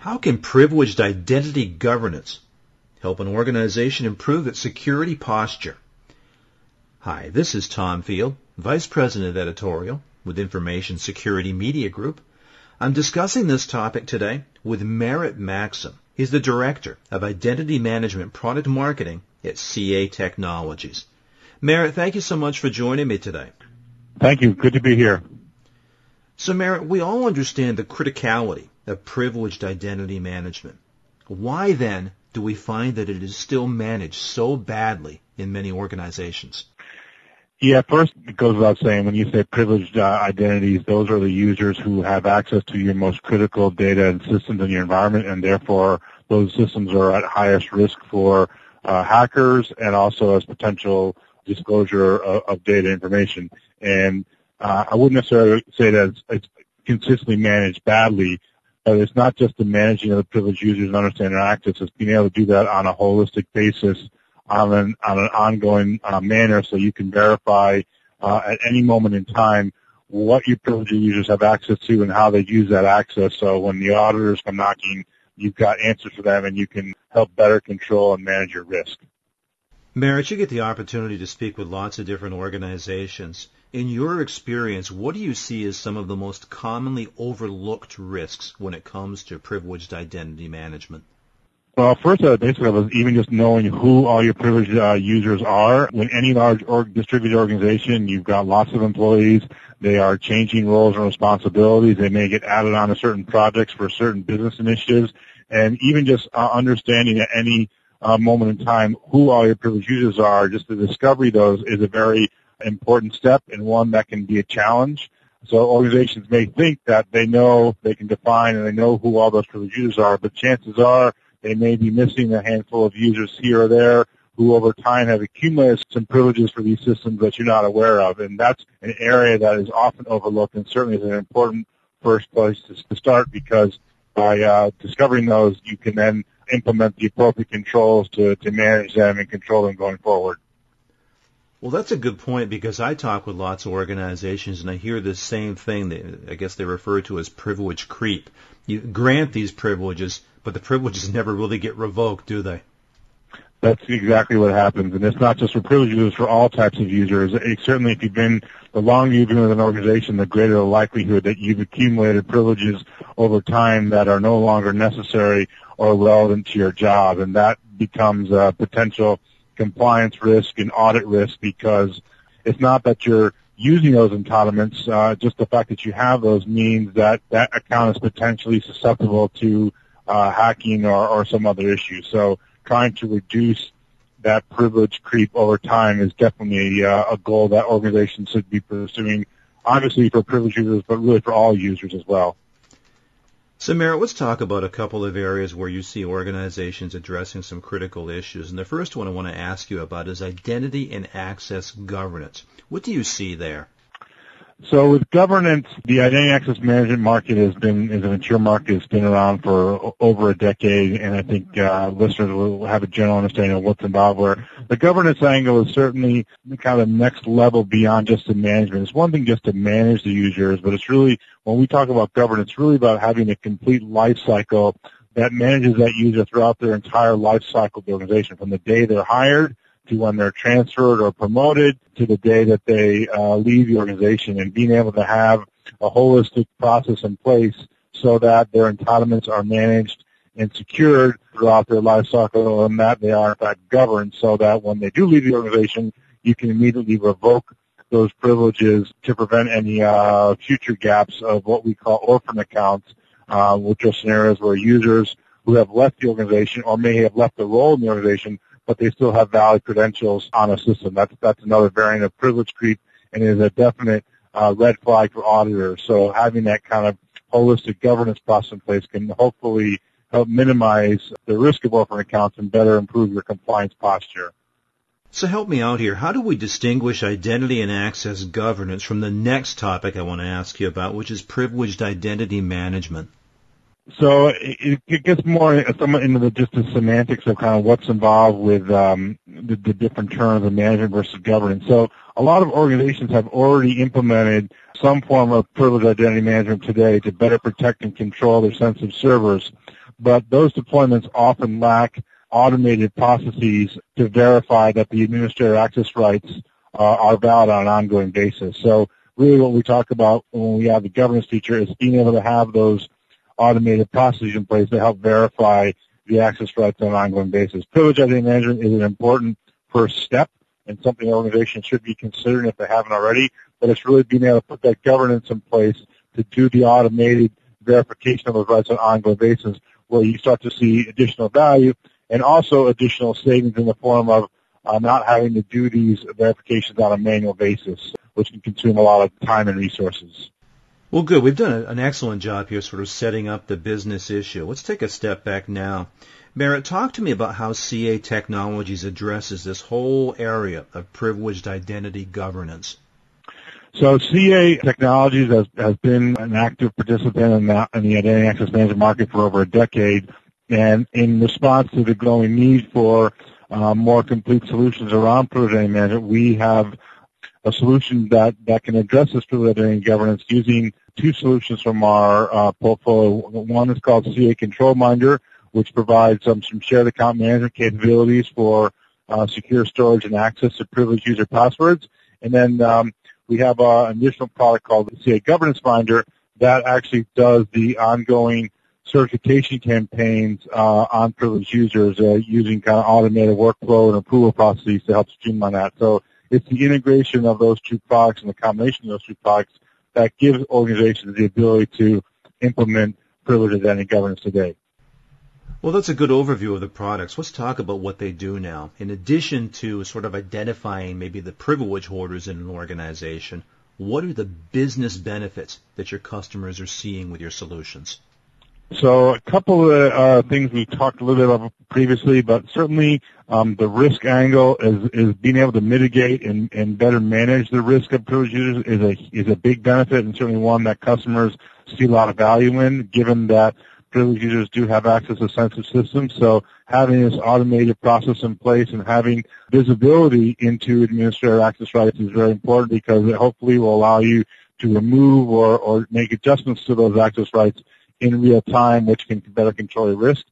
How can privileged identity governance help an organization improve its security posture? Hi, this is Tom Field, Vice President of Editorial with Information Security Media Group. I'm discussing this topic today with Merritt Maxim. He's the Director of Identity Management Product Marketing at CA Technologies. Merritt, thank you so much for joining me today. Thank you. Good to be here. So, Merritt, we all understand the criticality of privileged identity management. Why then do we find that it is still managed so badly in many organizations? Yeah, first it goes without saying when you say privileged uh, identities, those are the users who have access to your most critical data and systems in your environment, and therefore those systems are at highest risk for uh, hackers and also as potential disclosure of, of data information. And uh, I wouldn't necessarily say that it's, it's consistently managed badly, it's not just the managing of the privileged users and understanding their access, it's being able to do that on a holistic basis on an, on an ongoing uh, manner so you can verify uh, at any moment in time what your privileged users have access to and how they use that access. So when the auditors come knocking, you've got answers for them and you can help better control and manage your risk. Merritt, you get the opportunity to speak with lots of different organizations. In your experience, what do you see as some of the most commonly overlooked risks when it comes to privileged identity management? Well, first, uh, basically, was even just knowing who all your privileged uh, users are. When any large or distributed organization, you've got lots of employees. They are changing roles and responsibilities. They may get added on to certain projects for certain business initiatives. And even just uh, understanding at any uh, moment in time who all your privileged users are, just the discovery those is a very important step and one that can be a challenge. So organizations may think that they know, they can define, and they know who all those privileged users are, but chances are they may be missing a handful of users here or there who over time have accumulated some privileges for these systems that you're not aware of. And that's an area that is often overlooked and certainly is an important first place to start because by uh, discovering those, you can then implement the appropriate controls to, to manage them and control them going forward. Well, that's a good point because I talk with lots of organizations and I hear the same thing that I guess they refer to as privilege creep. You grant these privileges, but the privileges never really get revoked, do they? That's exactly what happens, and it's not just for privileged users, for all types of users. It, certainly, if you've been, the longer you've been with an organization, the greater the likelihood that you've accumulated privileges over time that are no longer necessary or relevant to your job, and that becomes a potential compliance risk and audit risk because it's not that you're using those entitlements, uh, just the fact that you have those means that that account is potentially susceptible to uh, hacking or, or some other issue. So trying to reduce that privilege creep over time is definitely a, uh, a goal that organizations should be pursuing, obviously for privileged users, but really for all users as well. So, Merritt, let's talk about a couple of areas where you see organizations addressing some critical issues. And the first one I want to ask you about is identity and access governance. What do you see there? So with governance, the identity access management market has been is a mature market. It's been around for over a decade, and I think uh, listeners will have a general understanding of what's involved. Where the governance angle is certainly kind of the next level beyond just the management. It's one thing just to manage the users, but it's really when we talk about governance, it's really about having a complete life cycle that manages that user throughout their entire life cycle of the organization, from the day they're hired to when they're transferred or promoted to the day that they uh, leave the organization and being able to have a holistic process in place so that their entitlements are managed and secured throughout their life cycle and that they are in fact governed so that when they do leave the organization, you can immediately revoke those privileges to prevent any uh, future gaps of what we call orphan accounts, uh, which are scenarios where users who have left the organization or may have left the role in the organization but they still have valid credentials on a system. That's that's another variant of privilege creep, and is a definite uh, red flag for auditors. So having that kind of holistic governance process in place can hopefully help minimize the risk of orphan accounts and better improve your compliance posture. So help me out here. How do we distinguish identity and access governance from the next topic I want to ask you about, which is privileged identity management? So it, it gets more somewhat into the just the semantics of kind of what's involved with um, the, the different terms of management versus governance. So a lot of organizations have already implemented some form of privileged identity management today to better protect and control their sensitive servers. but those deployments often lack automated processes to verify that the administrator access rights uh, are valid on an ongoing basis. So really what we talk about when we have the governance feature is being able to have those automated processes in place to help verify the access rights on an ongoing basis. Privilege identity management is an important first step and something organizations should be considering if they haven't already, but it's really being able to put that governance in place to do the automated verification of those rights on an ongoing basis where you start to see additional value and also additional savings in the form of uh, not having to do these verifications on a manual basis, which can consume a lot of time and resources. Well, good. We've done an excellent job here sort of setting up the business issue. Let's take a step back now. Merritt, talk to me about how CA Technologies addresses this whole area of privileged identity governance. So CA Technologies has, has been an active participant in, that, in the identity access management market for over a decade. And in response to the growing need for uh, more complete solutions around privileged identity management, we have a solution that, that can address this privileged identity governance using two solutions from our uh, portfolio. One is called CA Control Minder, which provides um, some shared account management capabilities for uh, secure storage and access to privileged user passwords. And then um, we have uh, an additional product called CA GovernanceMinder that actually does the ongoing certification campaigns uh, on privileged users uh, using kind of automated workflow and approval processes to help streamline that. So it's the integration of those two products and the combination of those two products that gives organizations the ability to implement privilege identity governance today. Well, that's a good overview of the products. Let's talk about what they do now. In addition to sort of identifying maybe the privilege holders in an organization, what are the business benefits that your customers are seeing with your solutions? So a couple of uh, things we talked a little bit about previously, but certainly um, the risk angle is, is being able to mitigate and, and better manage the risk of privileged users is a is a big benefit and certainly one that customers see a lot of value in, given that privileged users do have access to sensitive systems. So having this automated process in place and having visibility into administrator access rights is very important because it hopefully will allow you to remove or, or make adjustments to those access rights in real time, which can better control your risk.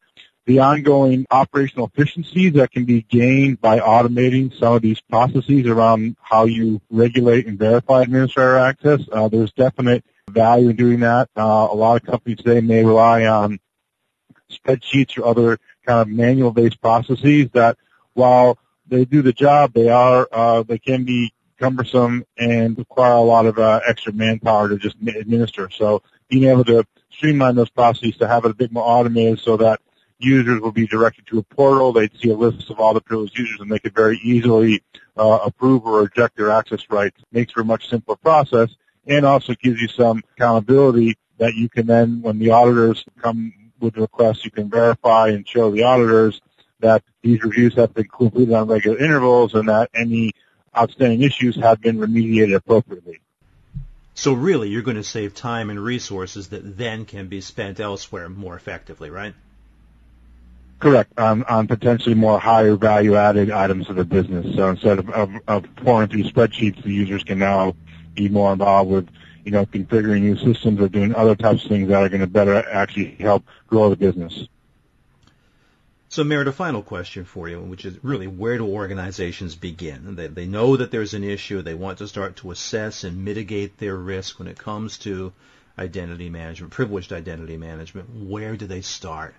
The ongoing operational efficiencies that can be gained by automating some of these processes around how you regulate and verify administrator access, uh, there's definite value in doing that. Uh, a lot of companies today may rely on spreadsheets or other kind of manual-based processes that, while they do the job, they are uh, they can be cumbersome and require a lot of uh, extra manpower to just administer. So being able to streamline those processes to have it a bit more automated so that users will be directed to a portal. They'd see a list of all the privileged users and they could very easily uh, approve or reject their access rights. Makes for a much simpler process and also gives you some accountability that you can then, when the auditors come with requests, you can verify and show the auditors that these reviews have been completed on regular intervals and that any outstanding issues have been remediated appropriately. So really, you're going to save time and resources that then can be spent elsewhere more effectively, right? Correct. On, on potentially more higher value added items of the business. So instead of, of, of pouring through spreadsheets, the users can now be more involved with, you know, configuring new systems or doing other types of things that are going to better actually help grow the business. So, Merritt, a final question for you, which is really where do organizations begin? They, they know that there's an issue. They want to start to assess and mitigate their risk when it comes to identity management, privileged identity management. Where do they start?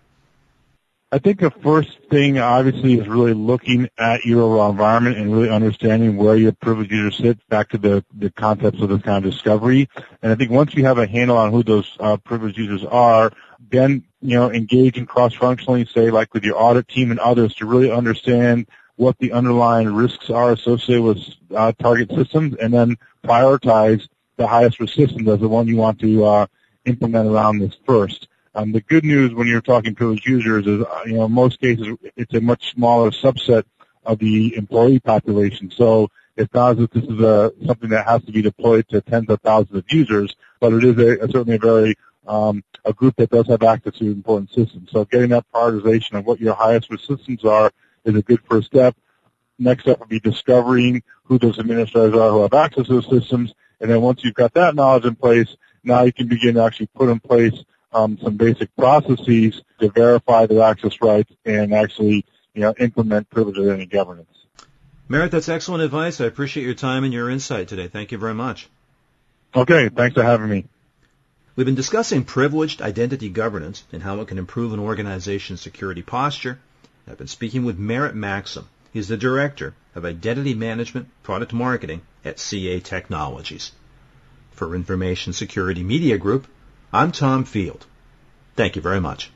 I think the first thing, obviously, is really looking at your environment and really understanding where your privileged users sit. Back to the the concepts of this kind of discovery. And I think once you have a handle on who those uh, privileged users are, then you know engage in cross-functionally, say like with your audit team and others, to really understand what the underlying risks are associated with uh, target systems, and then prioritize the highest risk systems as the one you want to uh, implement around this first. Um, the good news when you're talking privileged users is, uh, you know, in most cases it's a much smaller subset of the employee population. So it's not as if this is a, something that has to be deployed to tens of thousands of users, but it is a, a certainly a very um, a group that does have access to important systems. So getting that prioritization of what your highest risk systems are is a good first step. Next step would be discovering who those administrators are who have access to those systems. And then once you've got that knowledge in place, now you can begin to actually put in place um, some basic processes to verify their access rights and actually you know implement privileged identity governance. Merritt, that's excellent advice. I appreciate your time and your insight today. Thank you very much. Okay, thanks for having me. We've been discussing privileged identity governance and how it can improve an organization's security posture. I've been speaking with Merritt Maxim. He's the Director of Identity Management Product Marketing at CA Technologies. For Information Security Media Group, I'm Tom Field. Thank you very much.